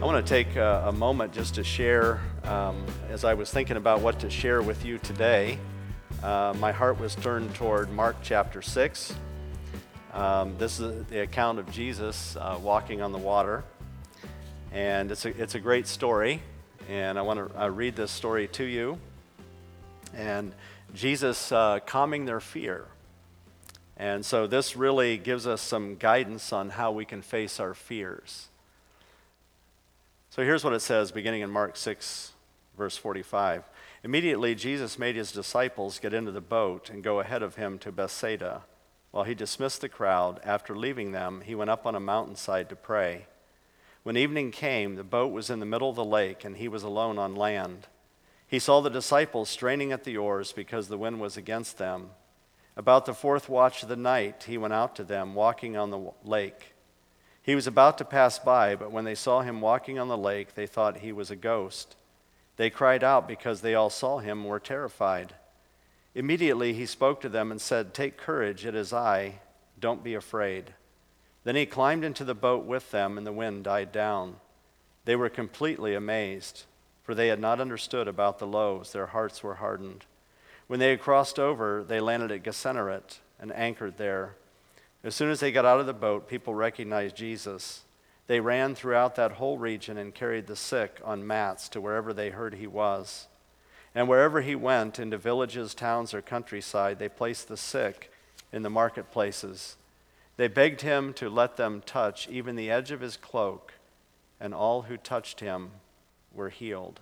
I want to take a, a moment just to share, um, as I was thinking about what to share with you today, uh, my heart was turned toward Mark chapter 6. Um, this is the account of Jesus uh, walking on the water. And it's a, it's a great story. And I want to uh, read this story to you. And Jesus uh, calming their fear. And so this really gives us some guidance on how we can face our fears. So here's what it says beginning in Mark 6, verse 45. Immediately, Jesus made his disciples get into the boat and go ahead of him to Bethsaida. While he dismissed the crowd, after leaving them, he went up on a mountainside to pray. When evening came, the boat was in the middle of the lake, and he was alone on land. He saw the disciples straining at the oars because the wind was against them. About the fourth watch of the night, he went out to them, walking on the lake. He was about to pass by, but when they saw him walking on the lake, they thought he was a ghost. They cried out because they all saw him and were terrified. Immediately he spoke to them and said, Take courage, it is I. Don't be afraid. Then he climbed into the boat with them, and the wind died down. They were completely amazed, for they had not understood about the loaves. Their hearts were hardened. When they had crossed over, they landed at Gennesaret and anchored there. As soon as they got out of the boat, people recognized Jesus. They ran throughout that whole region and carried the sick on mats to wherever they heard he was. And wherever he went, into villages, towns, or countryside, they placed the sick in the marketplaces. They begged him to let them touch even the edge of his cloak, and all who touched him were healed.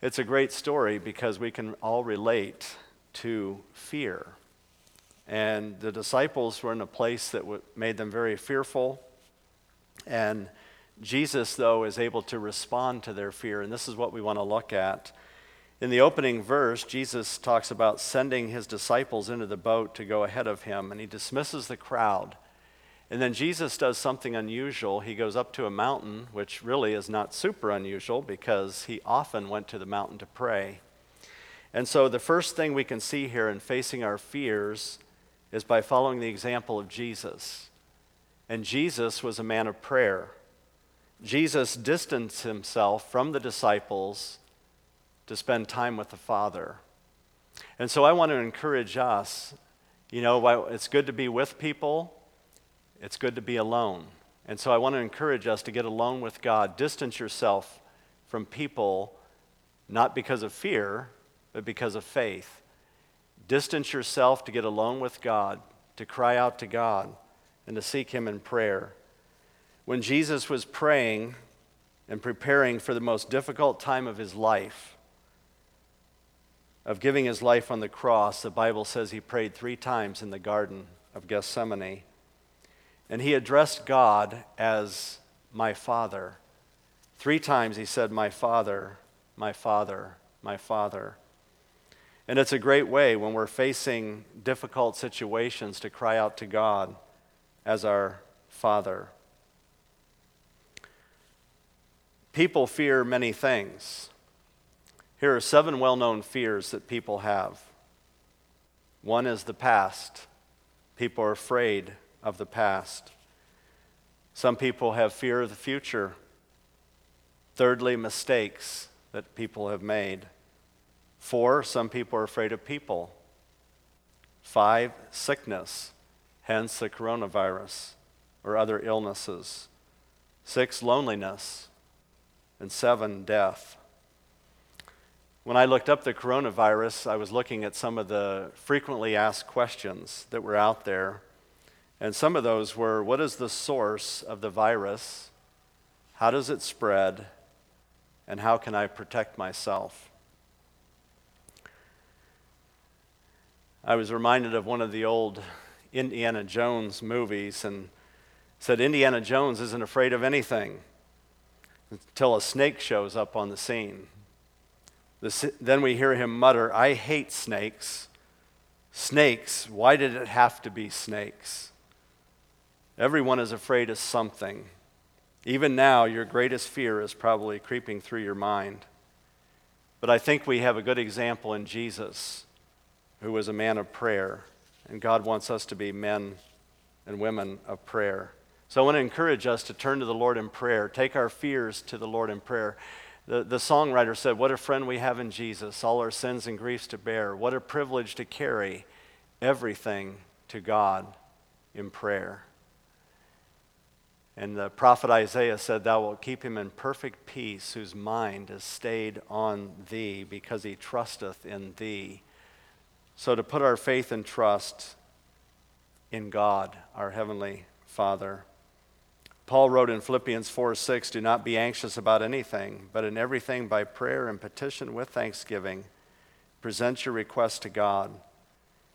It's a great story because we can all relate to fear. And the disciples were in a place that made them very fearful. And Jesus, though, is able to respond to their fear. And this is what we want to look at. In the opening verse, Jesus talks about sending his disciples into the boat to go ahead of him, and he dismisses the crowd. And then Jesus does something unusual. He goes up to a mountain, which really is not super unusual because he often went to the mountain to pray. And so, the first thing we can see here in facing our fears is by following the example of Jesus. And Jesus was a man of prayer. Jesus distanced himself from the disciples to spend time with the Father. And so I want to encourage us you know, it's good to be with people, it's good to be alone. And so I want to encourage us to get alone with God. Distance yourself from people, not because of fear, but because of faith. Distance yourself to get alone with God, to cry out to God, and to seek Him in prayer. When Jesus was praying and preparing for the most difficult time of his life, of giving his life on the cross, the Bible says he prayed three times in the Garden of Gethsemane. And he addressed God as my Father. Three times he said, My Father, my Father, my Father. And it's a great way when we're facing difficult situations to cry out to God as our Father. People fear many things. Here are seven well known fears that people have. One is the past. People are afraid of the past. Some people have fear of the future. Thirdly, mistakes that people have made. Four, some people are afraid of people. Five, sickness, hence the coronavirus or other illnesses. Six, loneliness. And seven, death. When I looked up the coronavirus, I was looking at some of the frequently asked questions that were out there. And some of those were What is the source of the virus? How does it spread? And how can I protect myself? I was reminded of one of the old Indiana Jones movies and said Indiana Jones isn't afraid of anything until a snake shows up on the scene. then we hear him mutter, I hate snakes. Snakes, why did it have to be snakes? Everyone is afraid of something. Even now, your greatest fear is probably creeping through your mind. But I think we have a good example in Jesus who was a man of prayer. And God wants us to be men and women of prayer. So I want to encourage us to turn to the Lord in prayer, take our fears to the Lord in prayer. The, the songwriter said, What a friend we have in Jesus, all our sins and griefs to bear. What a privilege to carry everything to God in prayer. And the prophet Isaiah said, Thou wilt keep him in perfect peace, whose mind is stayed on thee, because he trusteth in thee. So to put our faith and trust in God, our Heavenly Father. Paul wrote in Philippians 4 6, Do not be anxious about anything, but in everything by prayer and petition with thanksgiving, present your requests to God.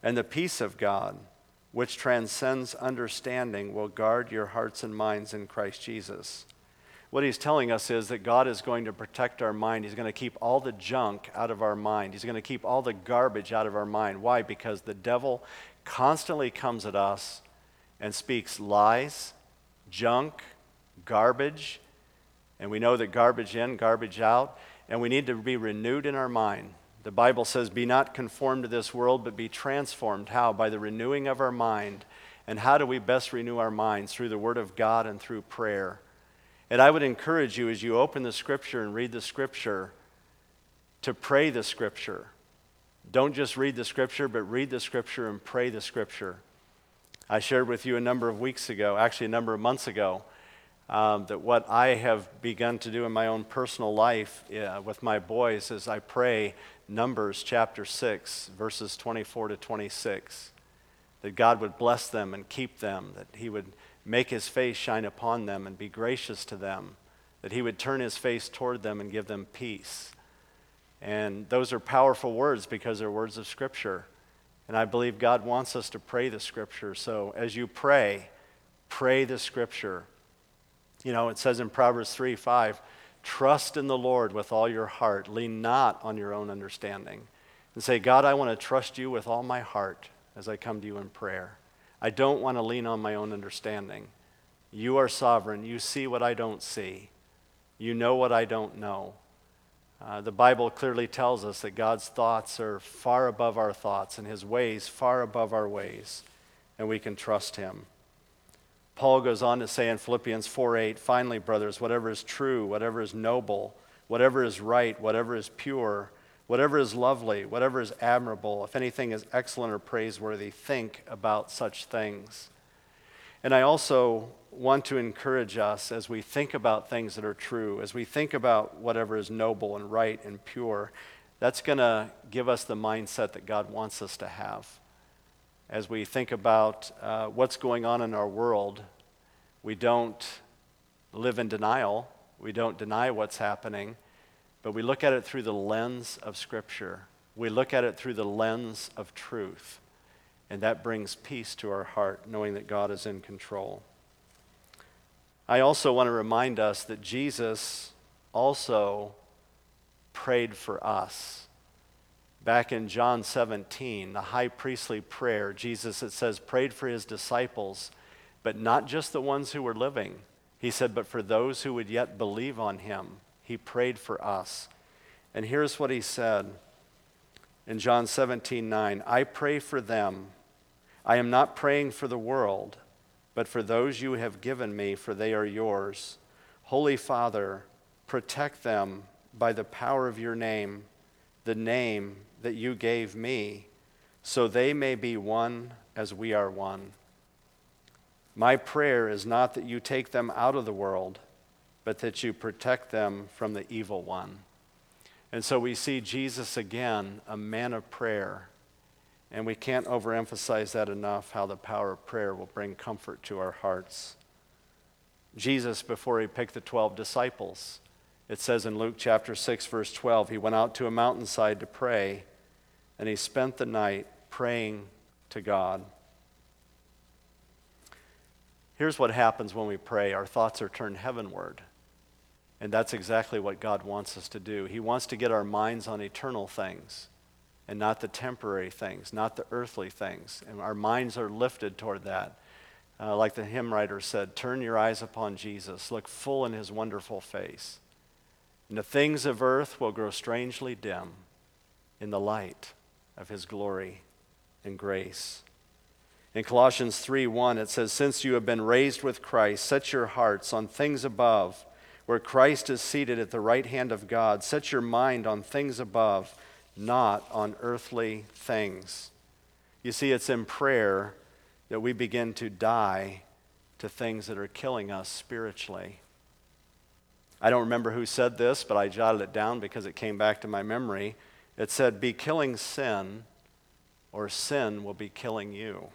And the peace of God, which transcends understanding, will guard your hearts and minds in Christ Jesus. What he's telling us is that God is going to protect our mind. He's going to keep all the junk out of our mind. He's going to keep all the garbage out of our mind. Why? Because the devil constantly comes at us and speaks lies junk, garbage, and we know that garbage in, garbage out, and we need to be renewed in our mind. The Bible says, Be not conformed to this world, but be transformed. How? By the renewing of our mind. And how do we best renew our minds? Through the Word of God and through prayer. And I would encourage you as you open the Scripture and read the Scripture to pray the Scripture. Don't just read the Scripture, but read the Scripture and pray the Scripture. I shared with you a number of weeks ago, actually, a number of months ago, um, that what I have begun to do in my own personal life uh, with my boys is I pray Numbers chapter 6, verses 24 to 26, that God would bless them and keep them, that He would make His face shine upon them and be gracious to them, that He would turn His face toward them and give them peace. And those are powerful words because they're words of Scripture. And I believe God wants us to pray the scripture. So as you pray, pray the scripture. You know, it says in Proverbs 3 5, trust in the Lord with all your heart, lean not on your own understanding. And say, God, I want to trust you with all my heart as I come to you in prayer. I don't want to lean on my own understanding. You are sovereign. You see what I don't see. You know what I don't know. Uh, the Bible clearly tells us that God's thoughts are far above our thoughts and his ways far above our ways, and we can trust him. Paul goes on to say in Philippians 4 8, finally, brothers, whatever is true, whatever is noble, whatever is right, whatever is pure, whatever is lovely, whatever is admirable, if anything is excellent or praiseworthy, think about such things. And I also want to encourage us as we think about things that are true, as we think about whatever is noble and right and pure, that's going to give us the mindset that God wants us to have. As we think about uh, what's going on in our world, we don't live in denial, we don't deny what's happening, but we look at it through the lens of Scripture. We look at it through the lens of truth. And that brings peace to our heart, knowing that God is in control. I also want to remind us that Jesus also prayed for us. Back in John 17, the high priestly prayer, Jesus, it says, prayed for his disciples, but not just the ones who were living. He said, but for those who would yet believe on him. He prayed for us. And here's what he said in John 17, 9 I pray for them. I am not praying for the world but for those you have given me, for they are yours. Holy Father, protect them by the power of your name, the name that you gave me, so they may be one as we are one. My prayer is not that you take them out of the world, but that you protect them from the evil one. And so we see Jesus again, a man of prayer and we can't overemphasize that enough how the power of prayer will bring comfort to our hearts. Jesus, before he picked the 12 disciples, it says in Luke chapter 6, verse 12, he went out to a mountainside to pray, and he spent the night praying to God. Here's what happens when we pray our thoughts are turned heavenward. And that's exactly what God wants us to do. He wants to get our minds on eternal things and not the temporary things, not the earthly things. And our minds are lifted toward that. Uh, like the hymn writer said, turn your eyes upon Jesus, look full in his wonderful face. And the things of earth will grow strangely dim in the light of his glory and grace. In Colossians 3 1, it says, Since you have been raised with Christ, set your hearts on things above, where Christ is seated at the right hand of God. Set your mind on things above, not on earthly things. You see, it's in prayer that we begin to die to things that are killing us spiritually. I don't remember who said this, but I jotted it down because it came back to my memory. It said, Be killing sin, or sin will be killing you.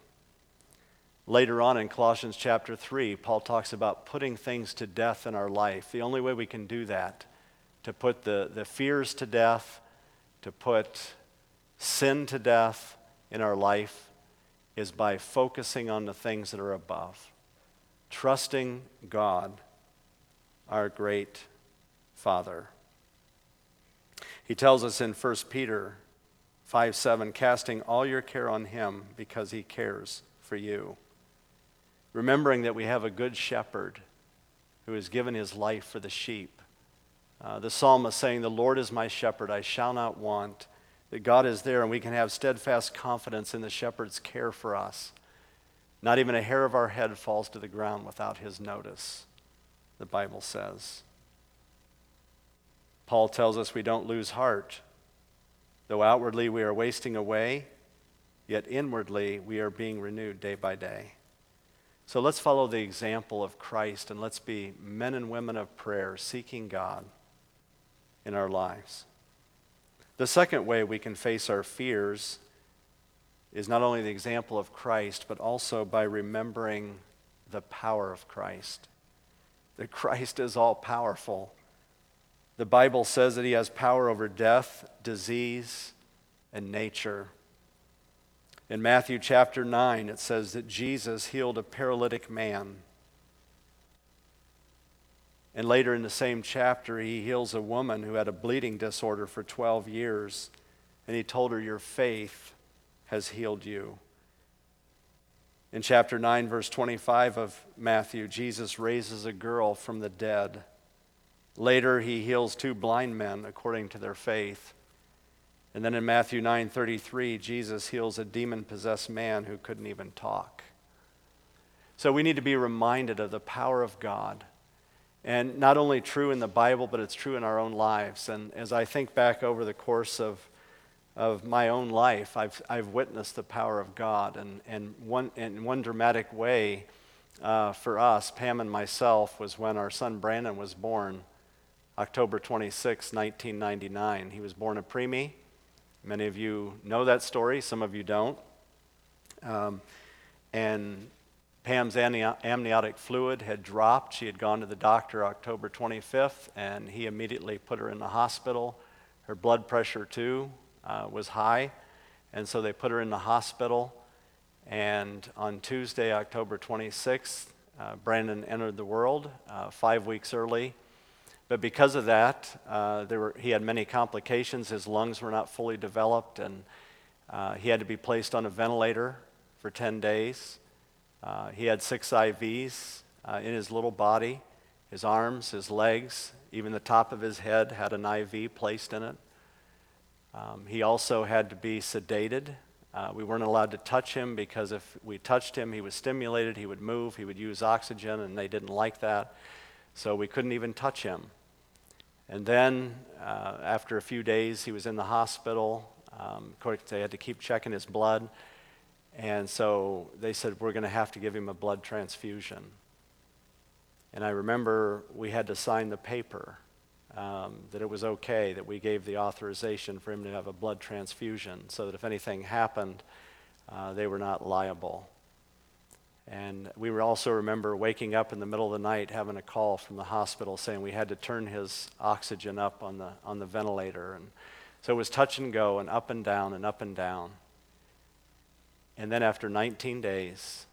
Later on in Colossians chapter 3, Paul talks about putting things to death in our life. The only way we can do that, to put the, the fears to death, to put sin to death in our life, is by focusing on the things that are above. Trusting God, our great Father. He tells us in 1 Peter 5 7, casting all your care on him because he cares for you remembering that we have a good shepherd who has given his life for the sheep. Uh, the psalmist saying, The Lord is my shepherd, I shall not want. That God is there and we can have steadfast confidence in the shepherd's care for us. Not even a hair of our head falls to the ground without his notice, the Bible says. Paul tells us we don't lose heart. Though outwardly we are wasting away, yet inwardly we are being renewed day by day. So let's follow the example of Christ and let's be men and women of prayer, seeking God in our lives. The second way we can face our fears is not only the example of Christ, but also by remembering the power of Christ. That Christ is all powerful. The Bible says that he has power over death, disease, and nature. In Matthew chapter 9, it says that Jesus healed a paralytic man. And later in the same chapter, he heals a woman who had a bleeding disorder for 12 years. And he told her, Your faith has healed you. In chapter 9, verse 25 of Matthew, Jesus raises a girl from the dead. Later, he heals two blind men according to their faith. And then in Matthew 9:33, Jesus heals a demon-possessed man who couldn't even talk. So we need to be reminded of the power of God. And not only true in the Bible, but it's true in our own lives. And as I think back over the course of, of my own life, I've, I've witnessed the power of God. And, and one, in one dramatic way uh, for us, Pam and myself, was when our son Brandon was born, October 26, 1999. He was born a preemie. Many of you know that story, some of you don't. Um, and Pam's amniotic fluid had dropped. She had gone to the doctor October 25th, and he immediately put her in the hospital. Her blood pressure, too, uh, was high, and so they put her in the hospital. And on Tuesday, October 26th, uh, Brandon entered the world uh, five weeks early. But because of that, uh, there were, he had many complications. His lungs were not fully developed, and uh, he had to be placed on a ventilator for 10 days. Uh, he had six IVs uh, in his little body. His arms, his legs, even the top of his head had an IV placed in it. Um, he also had to be sedated. Uh, we weren't allowed to touch him because if we touched him, he was stimulated, he would move, he would use oxygen, and they didn't like that. So we couldn't even touch him. And then, uh, after a few days, he was in the hospital. Um, they had to keep checking his blood. And so they said, We're going to have to give him a blood transfusion. And I remember we had to sign the paper um, that it was okay, that we gave the authorization for him to have a blood transfusion so that if anything happened, uh, they were not liable. And we also remember waking up in the middle of the night having a call from the hospital saying we had to turn his oxygen up on the, on the ventilator. And so it was touch and go and up and down and up and down. And then after 19 days,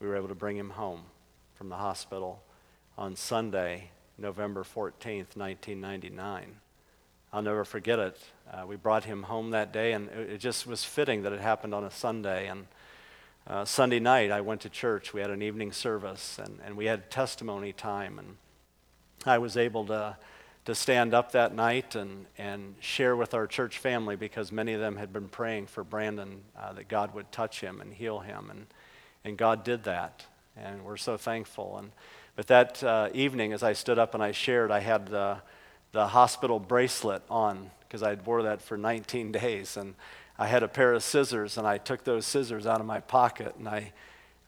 we were able to bring him home from the hospital on Sunday, November 14th, 1999. I'll never forget it. Uh, we brought him home that day, and it, it just was fitting that it happened on a Sunday. And uh, Sunday night, I went to church. We had an evening service, and, and we had testimony time. And I was able to, to stand up that night and, and share with our church family because many of them had been praying for Brandon uh, that God would touch him and heal him. And, and God did that. And we're so thankful. And, but that uh, evening, as I stood up and I shared, I had the, the hospital bracelet on because I had wore that for 19 days. And I had a pair of scissors, and I took those scissors out of my pocket and I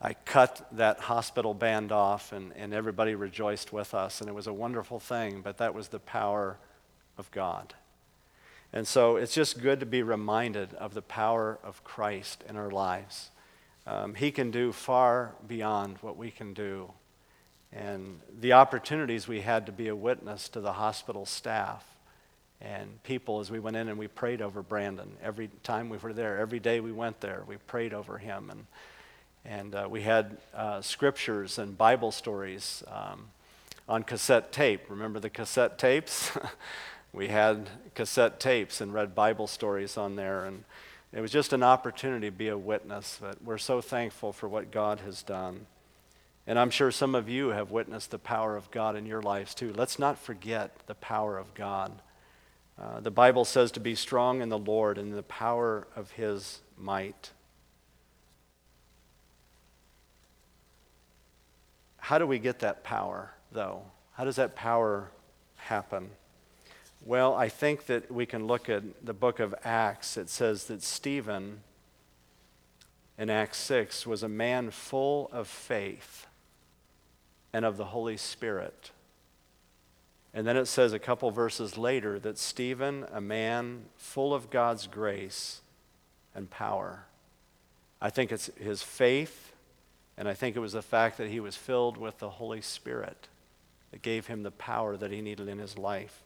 I cut that hospital band off, and, and everybody rejoiced with us, and it was a wonderful thing, but that was the power of God. And so it's just good to be reminded of the power of Christ in our lives. Um, he can do far beyond what we can do. And the opportunities we had to be a witness to the hospital staff and people as we went in and we prayed over Brandon. Every time we were there, every day we went there, we prayed over him. And and uh, we had uh, scriptures and Bible stories um, on cassette tape. Remember the cassette tapes? we had cassette tapes and read Bible stories on there. And it was just an opportunity to be a witness. But we're so thankful for what God has done. And I'm sure some of you have witnessed the power of God in your lives too. Let's not forget the power of God. Uh, the Bible says to be strong in the Lord and in the power of his might. How do we get that power, though? How does that power happen? Well, I think that we can look at the book of Acts. It says that Stephen, in Acts 6, was a man full of faith and of the Holy Spirit. And then it says a couple verses later that Stephen, a man full of God's grace and power. I think it's his faith and I think it was the fact that he was filled with the Holy Spirit that gave him the power that he needed in his life.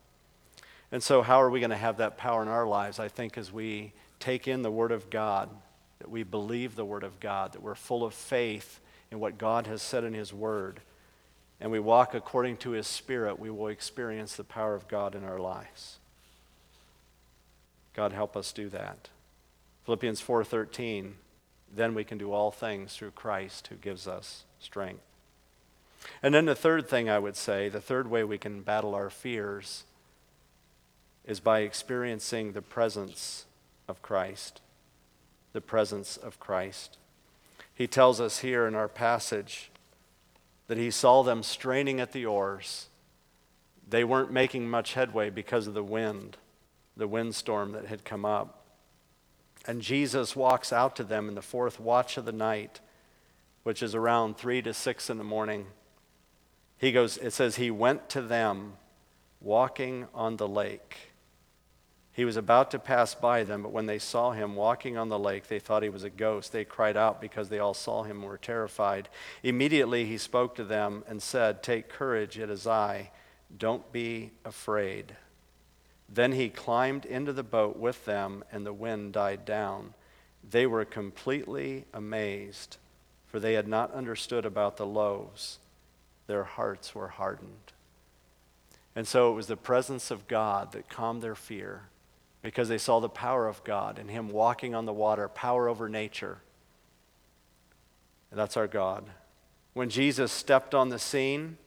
And so, how are we going to have that power in our lives? I think as we take in the Word of God, that we believe the Word of God, that we're full of faith in what God has said in His Word, and we walk according to His Spirit, we will experience the power of God in our lives. God help us do that. Philippians 4:13 then we can do all things through Christ who gives us strength. And then the third thing I would say, the third way we can battle our fears is by experiencing the presence of Christ. The presence of Christ. He tells us here in our passage that he saw them straining at the oars. They weren't making much headway because of the wind, the windstorm that had come up. And Jesus walks out to them in the fourth watch of the night, which is around three to six in the morning. He goes, it says, He went to them walking on the lake. He was about to pass by them, but when they saw him walking on the lake, they thought he was a ghost. They cried out because they all saw him and were terrified. Immediately he spoke to them and said, Take courage, it is I. Don't be afraid. Then he climbed into the boat with them, and the wind died down. They were completely amazed, for they had not understood about the loaves. Their hearts were hardened. And so it was the presence of God that calmed their fear because they saw the power of God and Him walking on the water, power over nature. And that's our God. When Jesus stepped on the scene,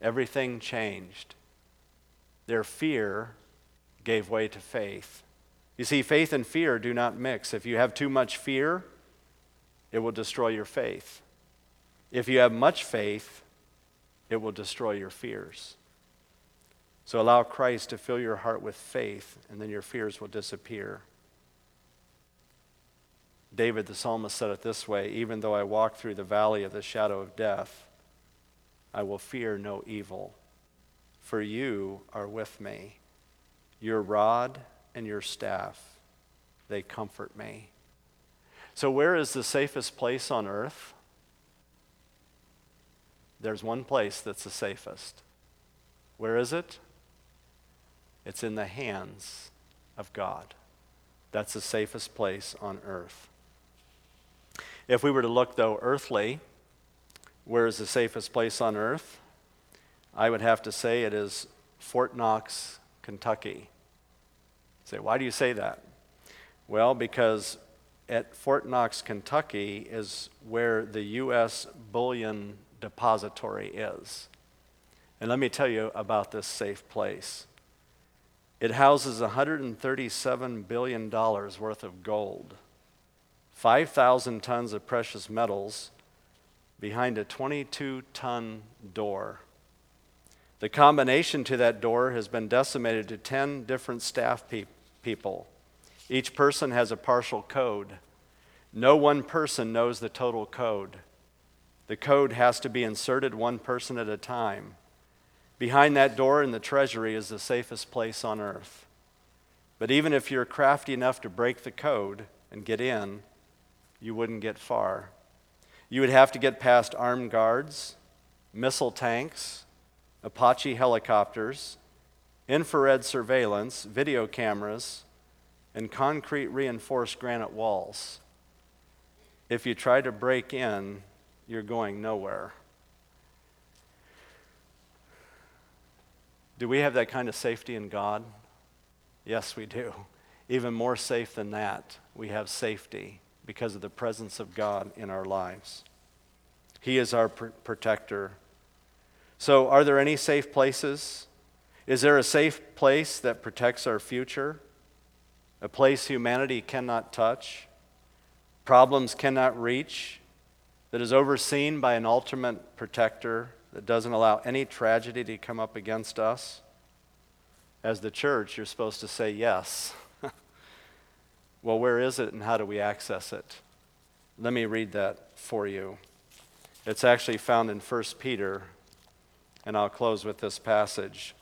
everything changed. Their fear gave way to faith. You see, faith and fear do not mix. If you have too much fear, it will destroy your faith. If you have much faith, it will destroy your fears. So allow Christ to fill your heart with faith, and then your fears will disappear. David the psalmist said it this way Even though I walk through the valley of the shadow of death, I will fear no evil, for you are with me. Your rod and your staff, they comfort me. So, where is the safest place on earth? There's one place that's the safest. Where is it? It's in the hands of God. That's the safest place on earth. If we were to look, though, earthly, where is the safest place on earth? I would have to say it is Fort Knox, Kentucky. Say, why do you say that? Well, because at Fort Knox, Kentucky is where the U.S. Bullion Depository is. And let me tell you about this safe place. It houses $137 billion worth of gold, 5,000 tons of precious metals behind a 22 ton door. The combination to that door has been decimated to 10 different staff pe- people. Each person has a partial code. No one person knows the total code. The code has to be inserted one person at a time. Behind that door in the treasury is the safest place on earth. But even if you're crafty enough to break the code and get in, you wouldn't get far. You would have to get past armed guards, missile tanks, Apache helicopters, infrared surveillance, video cameras, and concrete reinforced granite walls. If you try to break in, you're going nowhere. Do we have that kind of safety in God? Yes, we do. Even more safe than that, we have safety because of the presence of God in our lives. He is our pr- protector. So, are there any safe places? Is there a safe place that protects our future? A place humanity cannot touch, problems cannot reach, that is overseen by an ultimate protector that doesn't allow any tragedy to come up against us? As the church, you're supposed to say yes. well, where is it and how do we access it? Let me read that for you. It's actually found in 1 Peter, and I'll close with this passage.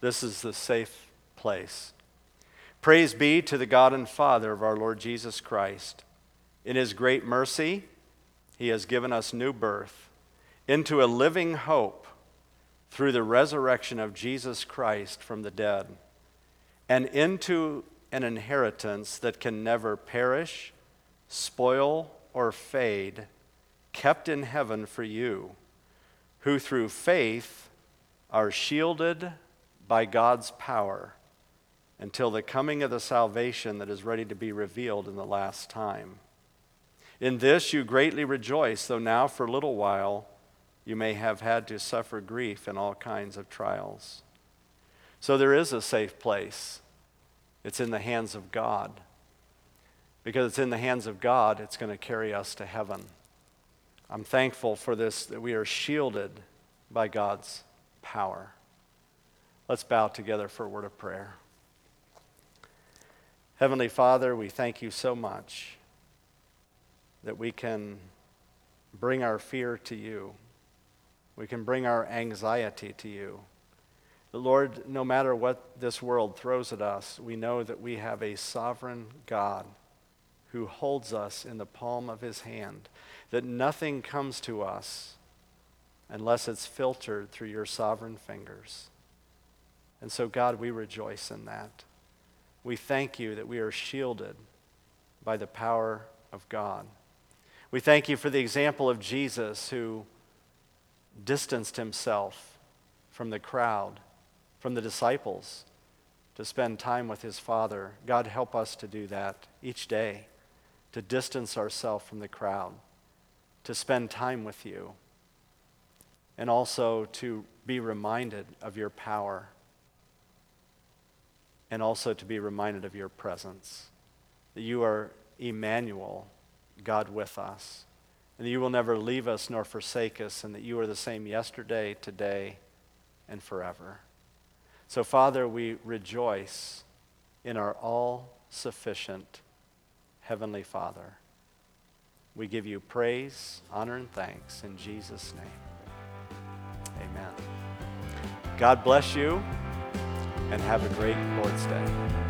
This is the safe place. Praise be to the God and Father of our Lord Jesus Christ. In his great mercy, he has given us new birth into a living hope through the resurrection of Jesus Christ from the dead, and into an inheritance that can never perish, spoil, or fade, kept in heaven for you, who through faith are shielded by God's power until the coming of the salvation that is ready to be revealed in the last time. In this you greatly rejoice, though now for a little while you may have had to suffer grief in all kinds of trials. So there is a safe place. It's in the hands of God. Because it's in the hands of God, it's going to carry us to heaven. I'm thankful for this, that we are shielded by God's power. Let's bow together for a word of prayer. Heavenly Father, we thank you so much that we can bring our fear to you. We can bring our anxiety to you. Lord, no matter what this world throws at us, we know that we have a sovereign God who holds us in the palm of his hand, that nothing comes to us unless it's filtered through your sovereign fingers. And so, God, we rejoice in that. We thank you that we are shielded by the power of God. We thank you for the example of Jesus who distanced himself from the crowd, from the disciples, to spend time with his Father. God, help us to do that each day, to distance ourselves from the crowd, to spend time with you, and also to be reminded of your power and also to be reminded of your presence. That you are Emmanuel, God with us. And that you will never leave us nor forsake us, and that you are the same yesterday, today, and forever. So, Father, we rejoice in our all sufficient Heavenly Father. We give you praise, honor, and thanks in Jesus' name. Amen. God bless you and have a great Lord's Day.